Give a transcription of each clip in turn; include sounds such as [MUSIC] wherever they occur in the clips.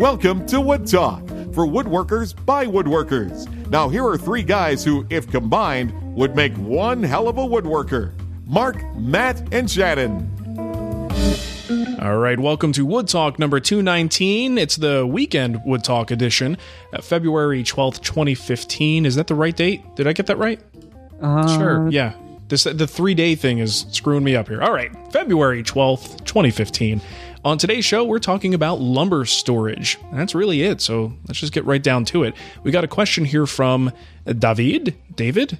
Welcome to Wood Talk for woodworkers by woodworkers. Now, here are three guys who, if combined, would make one hell of a woodworker Marc, Matt, and Shannon. All right, welcome to Wood Talk number 219. It's the weekend Wood Talk edition, uh, February 12th, 2015. Is that the right date? Did I get that right? Uh, Sure. Yeah. This the 3-day thing is screwing me up here. All right. February 12th, 2015. On today's show, we're talking about lumber storage. That's really it. So, let's just get right down to it. We got a question here from David, David,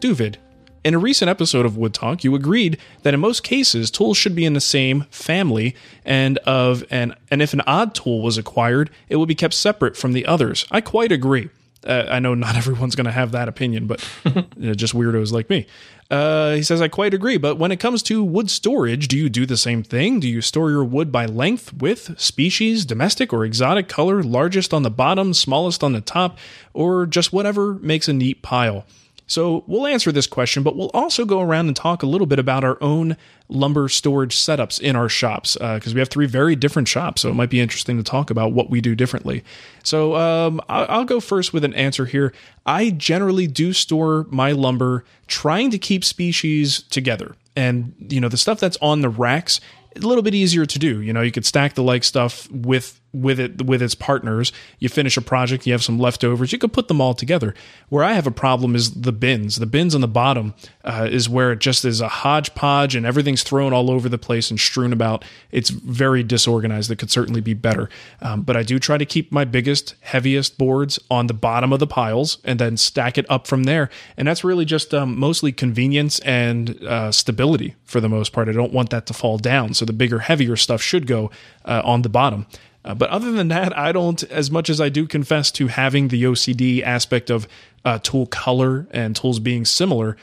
Duvid. In a recent episode of Wood Talk, you agreed that in most cases tools should be in the same family and of and and if an odd tool was acquired, it would be kept separate from the others. I quite agree. Uh, I know not [LAUGHS] everyone's going to have that opinion, but you know, just weirdos like me. Uh, he says, I quite agree. But when it comes to wood storage, do you do the same thing? Do you store your wood by length, width, species, domestic or exotic color, largest on the bottom, smallest on the top, or just whatever makes a neat pile? So we'll answer this question, but we'll also go around and talk a little bit about our own lumber storage setups in our shops because we have three very different shops. So it might be interesting to talk about what we do differently. So um, I'll, I'll go first with an answer here. I generally do store my lumber trying to keep species together. And, you know, the stuff that's on the racks, a little bit easier to do. You know, you could stack the like stuff with with it with its partners. You finish a project, you have some leftovers, you could put them all together. Where I have a problem is the bins. The bins on the bottom uh, is where it just is a hodgepodge and everything's thrown all over the place and strewn about. It's very disorganized. It could certainly be better. Um, but I do try to keep my biggest, heaviest boards on the bottom of the piles and then stack it up from there. And that's really just um, mostly convenience and uh, stability for the most part. I don't want that to fall down. So the bigger, heavier stuff should go uh, on the bottom. Uh, but other than that, I don't, as much as I do confess to having the OCD aspect of uh, tool color and tools being similar,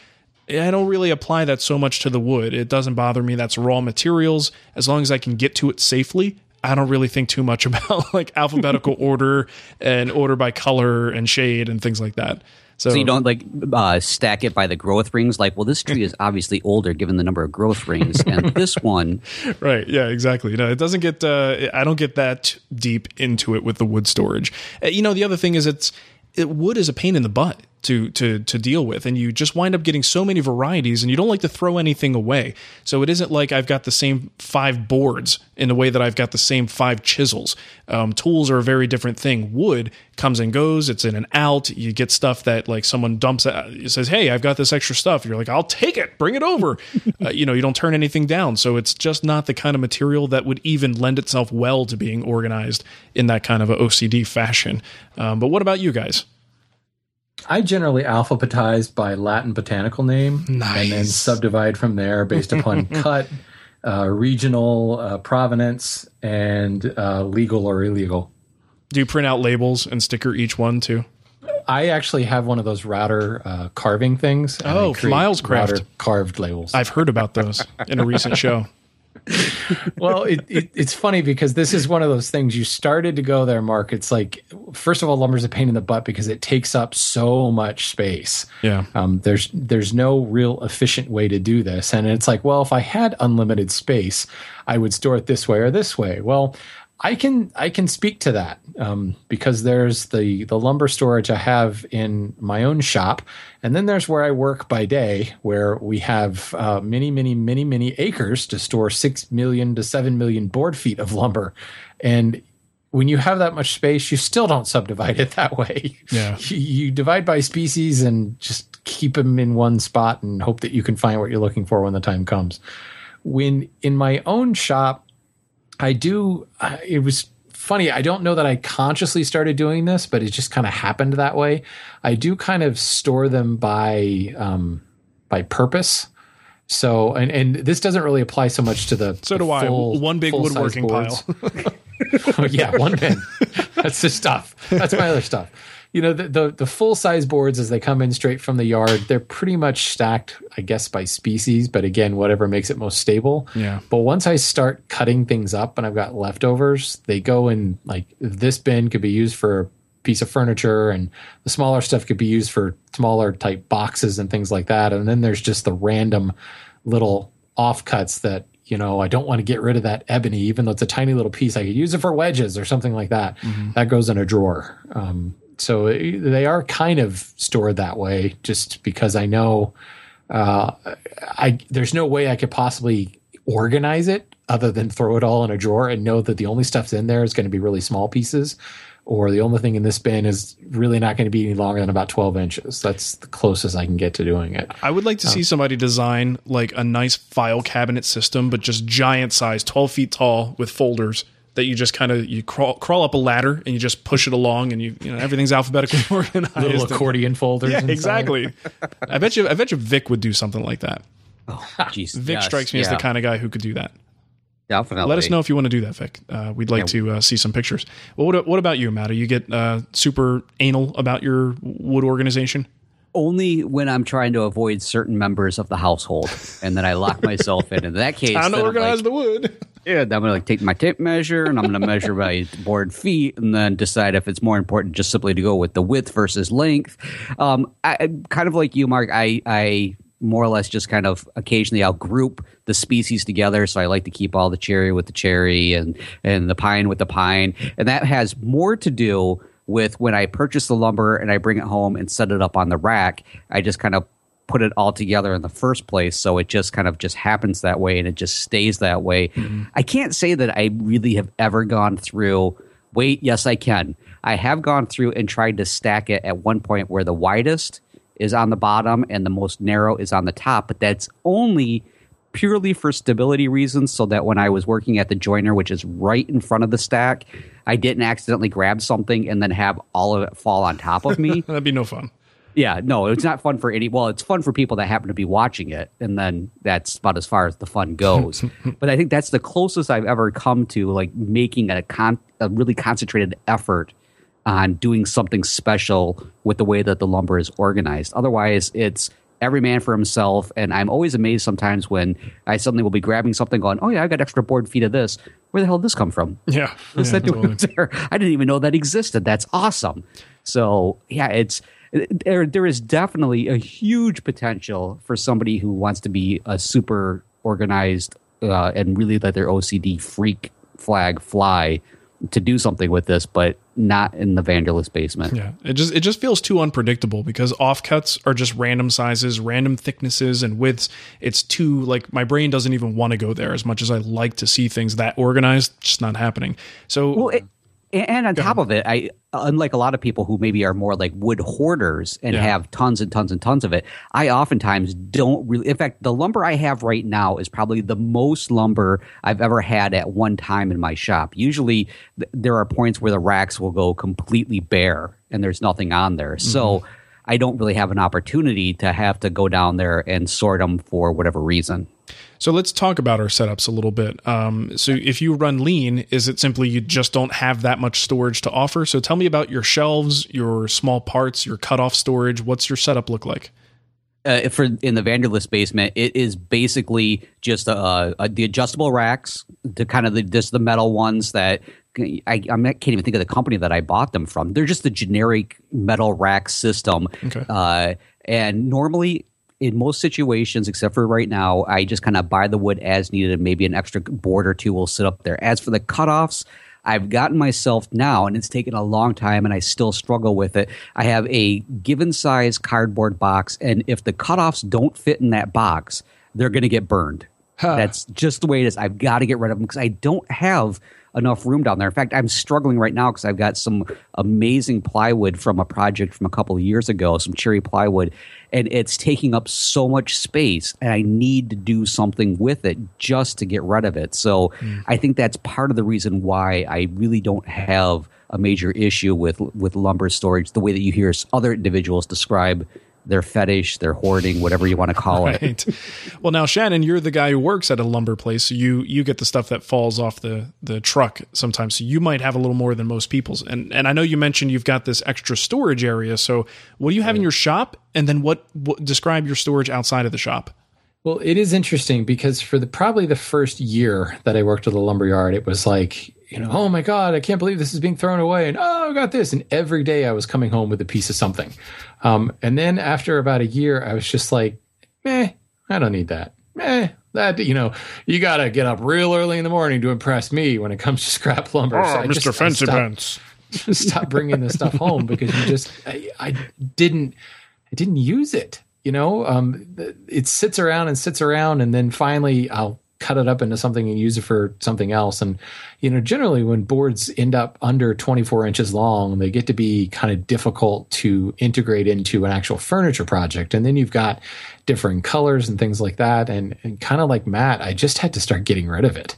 I don't really apply that so much to the wood. It doesn't bother me. That's raw materials. As long as I can get to it safely, I don't really think too much [LAUGHS] about like alphabetical [LAUGHS] order and order by color and shade and things like that. So, So you don't like uh, stack it by the growth rings. Like, well, this tree is obviously older given the number of growth rings, and [LAUGHS] this one, right. Yeah exactly. No it doesn't get uh, i don't get that deep into it with the wood storage. Uh, you know the other thing is it's it, wood is a pain in the butt to to to deal with. And you just wind up getting so many varieties and you don't like to throw anything away. So it isn't like i've got the same five boards in the way that i've got the same five chisels. Um, tools are a very different thing. Wood comes and goes. It's in and out. You get stuff that like someone dumps out says hey i've got this extra stuff. You're like i'll take it. Bring it over. [LAUGHS] Uh, you know you don't turn anything down. So it's just not the kind of material that would even lend itself well to being organized in that kind of a ocd fashion. Um, but what about you guys I generally alphabetize by Latin botanical name and then subdivide from there based upon [LAUGHS] cut, uh, regional uh, provenance, and uh, legal or illegal. Do you print out labels and sticker each one too? I actually have one of those router uh, carving things. Oh, Milescraft. router carved labels. I've heard about those in a recent show. [LAUGHS] well, it, it, it's funny because this is one of those things you started to go there, Marc. It's like, first of all, lumber's a pain in the butt because it takes up so much space. Yeah. Um, there's there's no real efficient way to do this, and it's like, well, if I had unlimited space, I would store it this way or this way. Well, I can I can speak to that um, because there's the the lumber storage I have in my own shop, and then there's where I work by day, where we have uh, many many many many acres to store six million to seven million board feet of lumber, and when you have that much space, you still don't subdivide it [LAUGHS] that way. Yeah. [LAUGHS] you, you divide by species and just keep them in one spot and hope that you can find what you're looking for when the time comes. When in my own shop, I do. Uh, it was funny. I don't know that I consciously started doing this, but it just kind of happened that way. I do kind of store them by um, by purpose. So, and and this doesn't really apply so much to the So the do I. One big woodworking pile. [LAUGHS] Oh, yeah, one bin. That's the stuff. That's my other stuff. You know, the, the the full size boards as they come in straight from the yard, they're pretty much stacked, I guess, by species. But again, whatever makes it most stable. Yeah. But once I start cutting things up and I've got leftovers, they go in like this bin could be used for a piece of furniture, and the smaller stuff could be used for smaller type boxes and things like that. And then there's just the random little offcuts that you know I don't want to get rid of that ebony, even though it's a tiny little piece. I could use it for wedges or something like that. That goes in a drawer. Um, so they are kind of stored that way, just because I know uh, I there's no way I could possibly organize it other than throw it all in a drawer and know that the only stuff's in there is going to be really small pieces, or the only thing in this bin is really not going to be any longer than about 12 inches. That's the closest I can get to doing it. I would like to see somebody design like a nice file cabinet system, but just giant size, 12 feet tall with folders that you just kind of you crawl crawl up a ladder and you just push it along and you you know everything's alphabetically [LAUGHS] organized. Little And- accordion folders. Yeah, inside. exactly. I bet you I bet you Vic would do something like that. Jeez, Vic yes, strikes me as the kind of guy who could do that. Definitely. Let us know if you want to do that, Vic. Uh, we'd like to uh, see some pictures. Well, what, what about you, Matt? Do you get uh, super anal about your wood organization? Only when I'm trying to avoid certain members of the household, and then I lock myself in. In that [LAUGHS] case, Time to then I'm organize like, the wood. Yeah, I'm gonna like take my tape measure and I'm gonna measure my board feet and then decide if it's more important just simply to go with the width versus length. Um, I, kind of like you, Marc. I I more or less just kind of occasionally I'll group the species together. So I like to keep all the cherry with the cherry and and the pine with the pine, and that has more to do with when I purchase the lumber and I bring it home and set it up on the rack. I just kind of put it all together in the first place so it just kind of just happens that way and it just stays that way. Mm-hmm. I can't say that i really have ever gone through wait yes i can. I have gone through and tried to stack it at one point where the widest is on the bottom and the most narrow is on the top but that's only purely for stability reasons so that when i was working at the joiner which is right in front of the stack i didn't accidentally grab something and then have all of it fall on top of me. [LAUGHS] That'd be no fun. Yeah, no, it's not fun for any. Well, it's fun for people that happen to be watching it, and then that's about as far as the fun goes. [LAUGHS] but I think that's the closest I've ever come to like making a con a really concentrated effort on doing something special with the way that the lumber is organized. Otherwise, it's every man for himself. And I'm always amazed sometimes when I suddenly will be grabbing something, going, "Oh yeah, I got extra board feet of this. Where the hell did this come from?" Yeah. Yeah, that totally. [LAUGHS] I didn't even know that existed. That's awesome. So yeah, it's there. There is definitely a huge potential for somebody who wants to be a super organized uh, and really let their OCD freak flag fly to do something with this, but not in the Vanderlist basement. Yeah, it just it just feels too unpredictable because offcuts are just random sizes, random thicknesses and widths. It's too like my brain doesn't even want to go there as much as I like to see things that organized. Just not happening. So Well, it, and on top of it, I unlike a lot of people who maybe are more like wood hoarders and Yeah. have tons and tons and tons of it, I oftentimes don't really. In fact, the lumber I have right now is probably the most lumber I've ever had at one time in my shop. Usually, th- there are points where the racks will go completely bare and there's nothing on there. So. Mm-hmm. I don't really have an opportunity to have to go down there and sort them for whatever reason. So let's talk about our setups a little bit. Um, so if you run lean, is it simply you just don't have that much storage to offer? So tell me about your shelves, your small parts, your cutoff storage. What's your setup look like? Uh, for in the Vanderlist basement, it is basically just uh, uh, the adjustable racks, the kind of the just the metal ones that I, I can't even think of the company that I bought them from. They're just the generic metal rack system. Okay. Uh, and normally, in most situations, except for right now, I just kind of buy the wood as needed, and maybe an extra board or two will sit up there. As for the cutoffs, I've gotten myself now, and it's taken a long time, and I still struggle with it. I have a given size cardboard box, and if the cutoffs don't fit in that box, they're going to get burned. That's just the way it is. I've got to get rid of them because I don't have enough room down there. In fact, I'm struggling right now because I've got some amazing plywood from a project from a couple of years ago, some cherry plywood, and it's taking up so much space, and I need to do something with it just to get rid of it. So mm. I think that's part of the reason why I really don't have a major issue with with lumber storage the way that you hear other individuals describe their fetish, their hoarding, whatever you want to call it. Well, now Shannon, you're the guy who works at a lumber place. So you you get the stuff that falls off the the truck sometimes. So you might have a little more than most people's. And and I know you mentioned you've got this extra storage area. So what do you have in your shop? And then what, what describe your storage outside of the shop? Well, it is interesting because for the probably the first year that I worked at the lumber yard, it was like, you know, oh my God, I can't believe this is being thrown away. And oh, I got this. And every day I was coming home with a piece of something. Um, and then after about a year, I was just like, meh, I don't need that. Meh, that, you know, you got to get up real early in the morning to impress me when it comes to [LAUGHS] scrap lumber. So I just- I stopped- [LAUGHS] stop bringing this stuff home because you just I, I didn't I didn't use it. You know, um, it sits around and sits around, and then finally I'll cut it up into something and use it for something else. And you know, generally when boards end up under 24 inches long, they get to be kind of difficult to integrate into an actual furniture project. And then you've got differing colors and things like that. And, and kind of like Matt, I just had to start getting rid of it.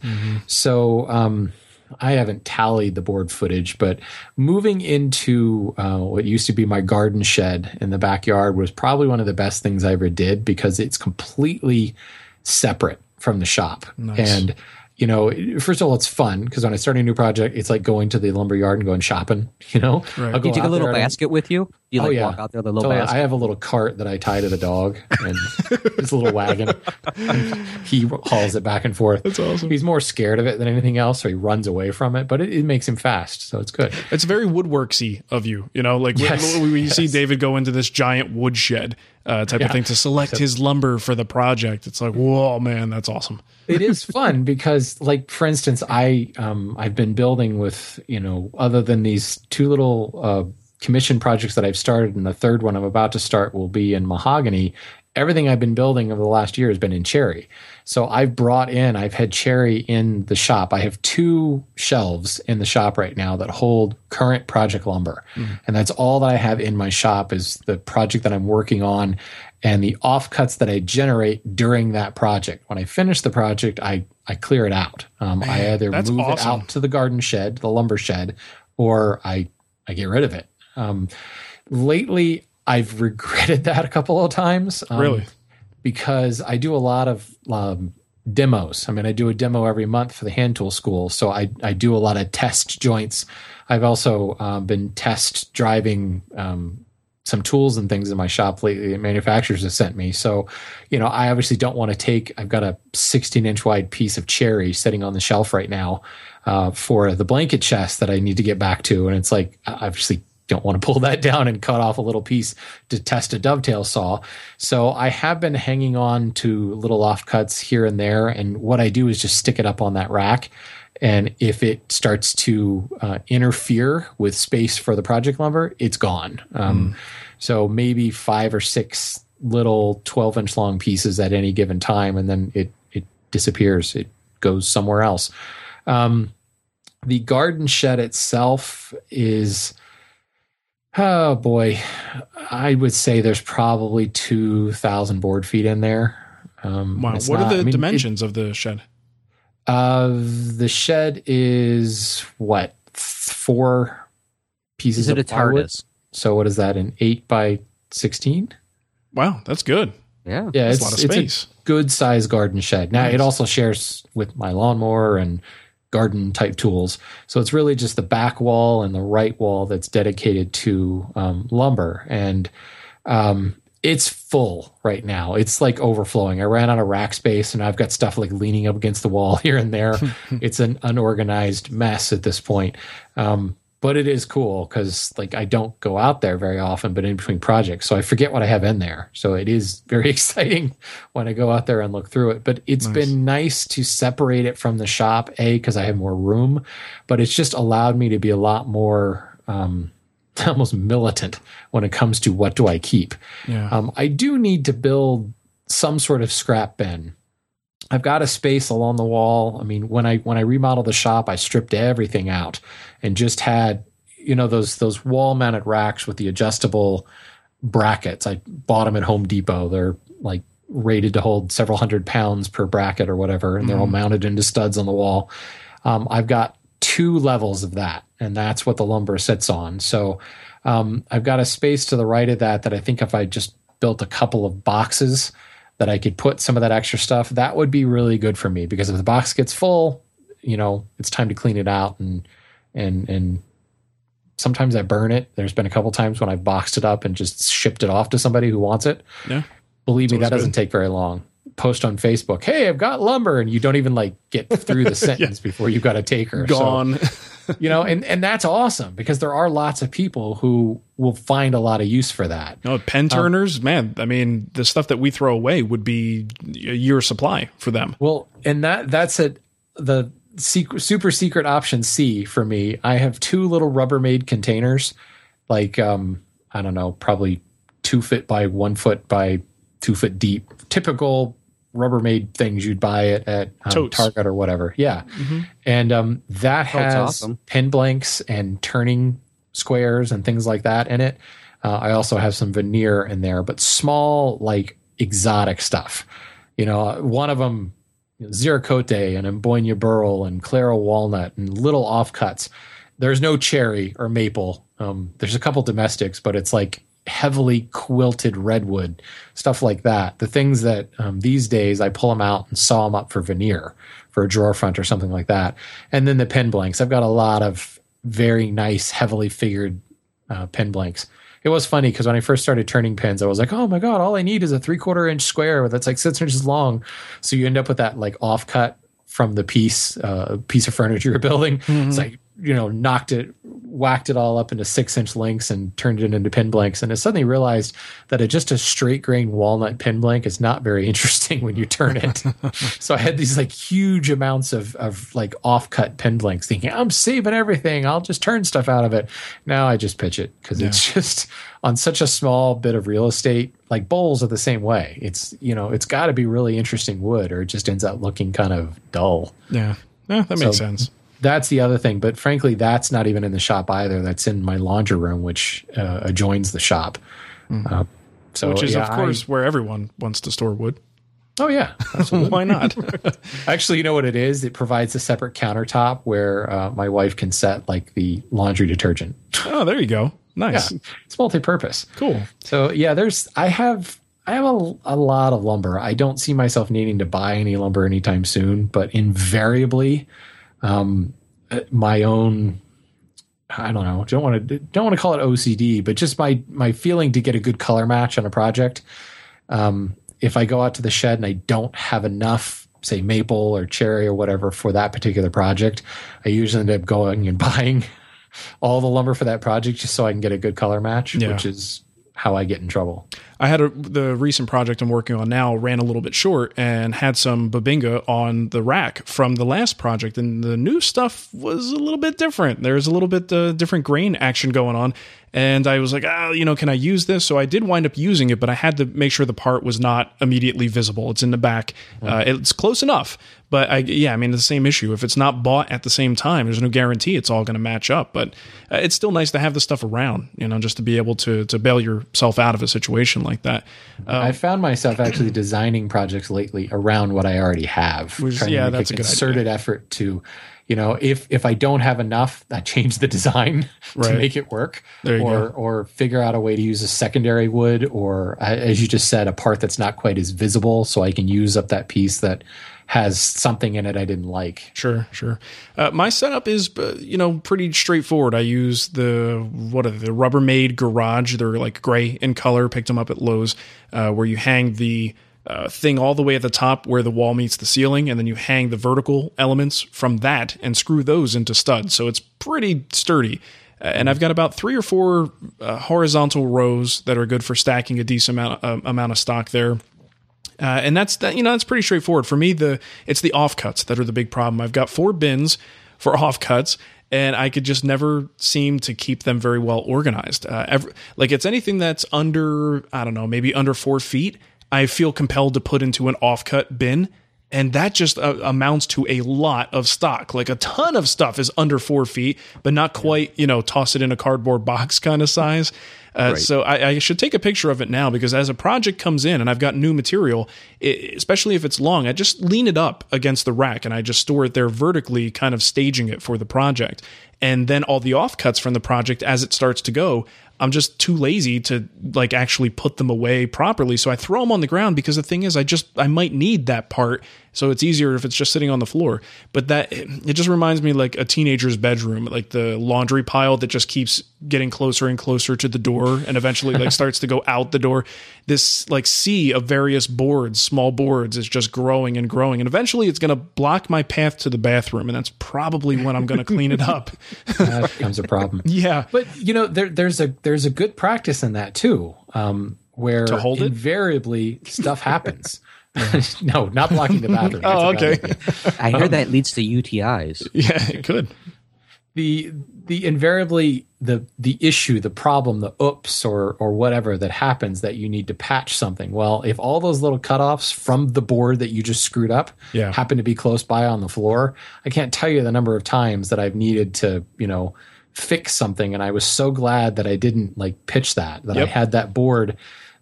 So. Um, I haven't tallied the board footage, but moving into uh, what used to be my garden shed in the backyard was probably one of the best things I ever did because it's completely separate from the shop. And, you know, first of all, it's fun because when I start a new project, it's like going to the lumber yard and going shopping, [LAUGHS] you know? Right. I'll You take a little there and- basket with you. You like oh, yeah. walk out there with a little Totally. basket. I have a little cart that I tie to the dog and [LAUGHS] his little wagon. [LAUGHS] he hauls it back and forth. That's awesome. He's more scared of it than anything else, so he runs away from it, but it, it makes him fast, so it's good. It's very woodworksy of you, you know, like when- Yes, when we see yes. David go into this giant woodshed uh, type of thing to select his lumber for the project. It's like, whoa, man, that's awesome. it is [LAUGHS] fun because like for instance i um i've been building with you know other than these two little uh commission projects that i've started and the third one i'm about to start will be in mahogany everything i've been building over the last year has been in cherry so i've brought in i've had cherry in the shop i have two shelves in the shop right now that hold current project lumber and that's all that i have in my shop is the project that i'm working on and the offcuts that I generate during that project. When I finish the project, I, I clear it out. Um, I either move awesome. it out to the garden shed, the lumber shed, or I, I get rid of it. Um, lately, I've [LAUGHS] regretted that a couple of times. um, Really? Because I do a lot of um, demos. I mean, I do a demo every month for the hand tool school. So I, I do a lot of test joints. I've also um, been test driving um, some tools and things in my shop lately that manufacturers have sent me. So, you know, I obviously don't want to take, I've got a 16 inch wide piece of cherry sitting on the shelf right now uh, for the blanket chest that I need to get back to. And it's like, I obviously don't want to [LAUGHS] pull that down and cut off a little piece to test a dovetail saw. So I have been hanging on to little offcuts here and there. And what I do is just stick it up on that rack. And if it starts to uh, interfere with space for the project lumber, it's gone. Um, So maybe five or six little 12 inch long pieces at any given time, and then it, it disappears. It goes somewhere else. Um, the garden shed itself is, oh boy, I would say there's probably 2,000 board feet in there. Um, Wow. What not- are the I mean, it- dimensions of the shed? uh, the shed is what four pieces Is it of a plywood? TARDIS? So what is that? An eight by 16. Wow, that's good. Yeah. Yeah, That's it's a lot of it's space. good size garden shed. Now it also shares with my lawnmower and garden type tools. So it's really just the back wall and the right wall that's dedicated to um, lumber, and um, it's full right now. It's like overflowing. I ran out of rack space, and I've got stuff like leaning up against the wall [LAUGHS] here and there. [LAUGHS] it's an unorganized mess at this point. Um, but it is cool because like I don't go out there very often, but in between projects, so I forget what I have in there. So it is very [LAUGHS] exciting when I go out there and look through it. But it's been nice to separate it from the shop, a because I have more room, but it's just allowed me to be a lot more um, [LAUGHS] almost militant when it comes to what do I keep. Yeah. Um, I do need to build some sort of scrap bin. I've got a space along the wall. I mean, when I when I remodeled the shop, I stripped everything out and just had you know those those wall mounted racks with the adjustable brackets. I bought them at Home Depot. They're like rated to hold several hundred pounds per bracket or whatever, and they're all mounted into studs on the wall. Um, I've got two levels of that, and that's what the lumber sits on. So um, I've got a space to the right of that that I think if I just built a couple of boxes that I could put some of that extra stuff, that would be really good for me because if the box gets full, you know, it's time to clean it out and and and sometimes I burn it. There's been a couple times when I've boxed it up and just shipped it off to somebody who wants it. Yeah. Believe me, that doesn't take very long. Post on Facebook, hey, I've got lumber, and you don't even like get through the [LAUGHS] sentence before you've got a taker. So, Gone. You know, and and that's awesome because there are lots of people who will find a lot of use for that. No, pen turners, man. I mean, the stuff that we throw away would be a year supply for them. Well, and that that's it. The secret, super secret option C for me. I have two little Rubbermaid containers, like um, I don't know, probably two foot by one foot by two foot deep. Typical Rubbermaid things you'd buy at at um, Target or whatever. Yeah, and um, that has awesome. pin blanks and turning squares and things like that in it. Uh, I also have some veneer in there, but small, like exotic stuff. You know, one of them, Ziricote and Amboina Burl and Claro Walnut and little offcuts. There's no cherry or maple. Um, there's a couple domestics, but it's like heavily quilted redwood, stuff like that. The things that um, these days I pull them out and saw them up for veneer for a drawer front or something like that. And then the pen blanks. I've got a lot of very nice, heavily figured uh, pen blanks. It was funny because when I first started turning pins, I was like, "Oh my god, all I need is a three quarter inch square that's like six inches long." So you end up with that like offcut from the piece uh, piece of furniture you're building. It's like you know knocked it, whacked it all up into six inch lengths and turned it into pin blanks. And I suddenly realized that a, just a straight grain walnut pin blank is not very [LAUGHS] interesting when you turn it. [LAUGHS] so I had these like huge amounts of of like offcut pin blanks, thinking I'm saving everything. I'll just turn stuff out of it. Now I just pitch it because it's just on such a small bit of real estate. Like bowls are the same way. It's you know it's got to be really interesting wood, or it just ends up looking kind of dull. Yeah. Yeah, that makes So- sense. That's the other thing. But frankly, that's not even in the shop either. That's in my laundry room, which uh, adjoins the shop. Uh, so Mm-hmm. Which is, yeah, of I- course, where everyone wants to store wood. oh yeah, [LAUGHS] Why not? [LAUGHS] Actually, you know what it is? It provides a separate countertop where uh, my wife can set like the laundry detergent. oh, there you go. [LAUGHS] Yeah, Nice. it's multi-purpose. Cool. So yeah, there's I have I have a, a lot of lumber. I don't see myself needing to buy any lumber anytime soon, but invariably, um, my own. I don't know. Don't want to don't want to call it OCD, but just my my feeling to get a good color match on a project. Um, if I go out to the shed and I don't have enough, say maple or cherry or whatever for that particular project, I usually end up going and [LAUGHS] buying all the lumber for that project just so I can get a good color match, Yeah. which is how I get in trouble. I had a, the recent project I'm working on now ran a little bit short and had some bubinga on the rack from the last project, and the new stuff was a little bit different. There's a little bit uh, different grain action going on, and I was like, ah, you know, can I use this? So I did wind up using it, but I had to make sure the part was not immediately visible. It's in the back. Uh, it's close enough, but I, yeah, I mean, it's the same issue. If it's not bought at the same time, there's no guarantee it's all going to match up. But uh, it's still nice to have the stuff around, you know, just to be able to to bail yourself out of a situation like that. Um, I found myself actually designing projects lately around what I already have. Which- trying to yeah, make that's a idea. concerted effort to, you know, if if I don't have enough, I change the design [LAUGHS] Right. to make it work, or go. or figure out a way to use a secondary wood, or as you just said, a part that's not quite as visible, so I can use up that piece that has something in it I didn't like. Sure, sure. Uh, my setup is, uh, you know, pretty straightforward. I use the what are the Rubbermaid Garage. They're like gray in color. Picked them up at Lowe's, uh, where you hang the uh, thing all the way at the top where the wall meets the ceiling, and then you hang the vertical elements from that and screw those into studs. So it's pretty sturdy. Uh, and I've got about three or four uh, horizontal rows that are good for stacking a decent amount uh, amount of stock there. Uh, and that's that. You know, that's pretty straightforward for me. The it's the offcuts that are the big problem. I've got four bins for [LAUGHS] offcuts, and I could just never seem to keep them very well organized. Uh, ever, like it's anything that's under I don't know, maybe under four feet. I feel compelled to put into an offcut bin. And that just uh, amounts to a lot of stock. Like a ton of stuff is under four feet, but not quite, you know, toss it in a cardboard box [LAUGHS] kind of size. Uh, So I, I should take a picture of it now because as a project comes in and I've got new material, it, especially if it's long, I just lean it up against the rack and I just store it there vertically, kind of staging it for the project. And then all the offcuts from the project as it starts to go, I'm just too lazy to like actually put them away properly. So I throw them on the ground because the thing is, I just I might need that part. So it's easier if it's just sitting on the floor. But that it just reminds me like a teenager's bedroom, like the laundry pile that just keeps getting closer and closer to the door and eventually like [LAUGHS] starts to go out the door. This like sea of various boards, small boards is just growing and growing. And eventually it's going to block my path to the bathroom. And that's probably when I'm going to clean it up. [LAUGHS] That becomes a problem. [LAUGHS] yeah. But you know, there, there's a there's a good practice in that too, um, where To hold it? invariably stuff happens. [LAUGHS] no, not blocking the bathroom. [LAUGHS] Oh, That's a okay. [LAUGHS] I hear that leads to UTIs. Yeah, it could. the the invariably the the issue, the problem, the oops or or whatever that happens that you need to patch something. Well, if all those little cutoffs from the board that you just screwed up Yeah. happen to be close by on the floor, I can't tell you the number of times that I've needed to, you know, fix something and I was so glad that I didn't like pitch that, that I had that board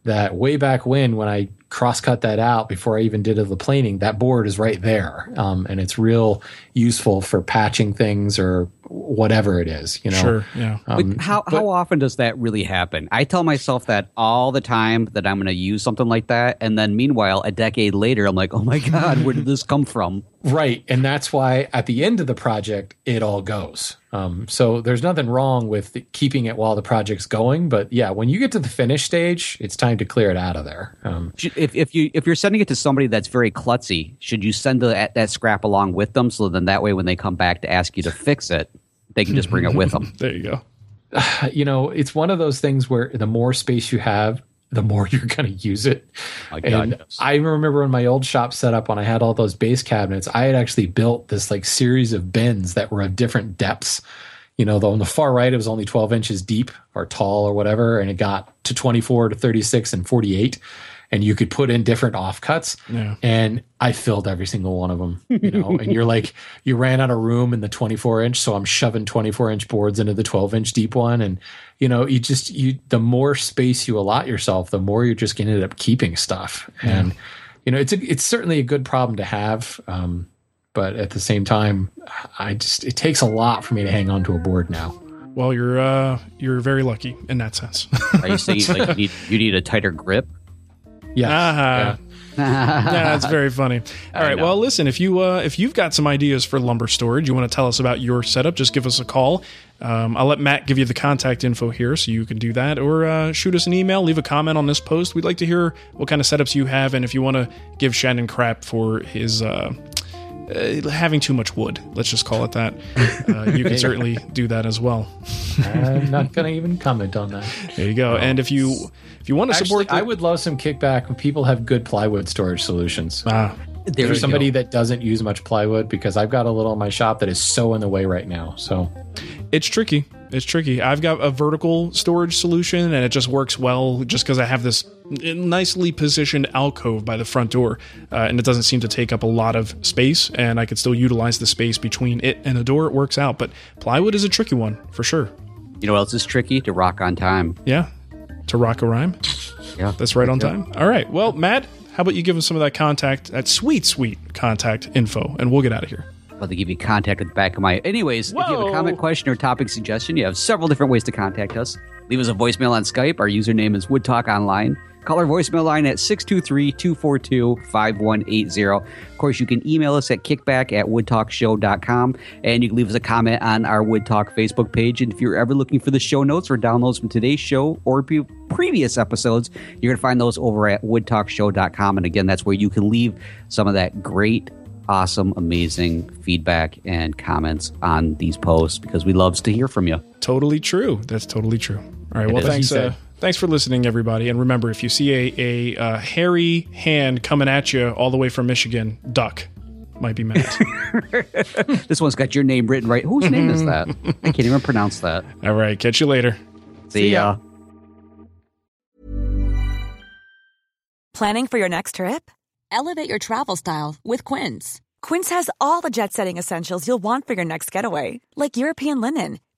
that way back when when I cross cut that out before I even did the planing, that board is right there. Um, and it's real useful for patching things or whatever it is, you know. Sure. Yeah. But how how often does that really happen? I tell myself that all the time that I'm going to use something like that, and then meanwhile, a decade later, I'm like, oh my god, where did this come from? Right. And that's why at the end of the project, it all goes. Um, so there's nothing wrong with keeping it while the project's going. But yeah, when you get to the finish stage, it's time to clear it out of there. Um, If if you if you're sending it to somebody that's very klutzy, should you send the, that, that scrap along with them so then that way when they come back to ask you to fix it, they can just bring it with [LAUGHS] them? There you go. [SIGHS] you know, it's one of those things where the more space you have, the more [LAUGHS] you're going to use it. My and. I remember when my old shop set up, when I had all those base cabinets, I had actually built this like series of bins that were of different depths. You know, though on the far right, it was only 12 inches deep or tall or whatever, and it got to 24 to 36 and 48. And you could put in different offcuts. Yeah. And I filled every single one of them, you know, and you're like, you ran out of room in the 24 inch. So I'm shoving 24 inch boards into the 12 inch deep one. And, you know, you just, you, the more space you allot yourself, the more you're just going to end up keeping stuff. And, you know, it's a, it's certainly a good problem to have. Um, but at the same time, I just, it takes a lot for me to hang on to a board now. Well, you're uh you're very lucky in that sense. Are you saying like [LAUGHS] you need you need a tighter grip? Yes. Ah. yeah, [LAUGHS] that's very funny. All right, well, listen, if you uh, if you've got some ideas for lumber storage, you want to tell us about your setup, just give us a call. Um, I'll let Matt give you the contact info here, so you can do that, or uh, shoot us an email, leave a comment on this post. We'd like to hear what kind of setups you have, and if you want to give Shannon crap for his. Uh, uh, having too much wood, let's just call it that. [LAUGHS] Uh, you can certainly do that as well. I'm not [LAUGHS] going to even comment on that. There you go. And if you if you want to support, Actually, the- I would love some kickback when people have good plywood storage solutions. Ah, There for you somebody go. that doesn't use much plywood because I've got a little in my shop that is so in the way right now. So It's tricky. It's tricky. I've got a vertical storage solution and it just works well just because I have this nicely positioned alcove by the front door uh, and it doesn't seem to take up a lot of space and I could still utilize the space between it and the door. It works out. But plywood is a tricky one for sure. You know what else is tricky? To rock on time. Yeah. To rock a rhyme. Yeah. That's right on time. All right. Well, Matt, how about you give him some of that contact, that sweet, sweet contact info, and we'll get out of here. About to give you contact at the back of my. Anyways, if you have a comment, question, or topic suggestion, you have several different ways to contact us. Leave us a voicemail on Skype. Our username is Wood Talk Online. Call our voicemail line at 623-242-5180. Of course, you can email us at kickback at woodtalkshow.com and you can leave us a comment on our Wood Talk Facebook page. And if you're ever looking for the show notes or downloads from today's show or pre- previous episodes, you're going to find those over at woodtalkshow.com. And again, that's where you can leave some of that great awesome, amazing feedback and comments on these posts because we loves to hear from you. Totally true. That's totally true. All right. Well, thanks. Uh, thanks for listening, everybody. And remember, if you see a, a, uh hairy hand coming at you all the way from Michigan, duck. Might be Matt. [LAUGHS] This one's got your name written right. Whose name is [LAUGHS] that? I can't even pronounce that. all right. Catch you later. See ya. Planning for your next trip? Elevate your travel style with Quince. Quince has all the jet setting essentials you'll want for your next getaway, like European linen,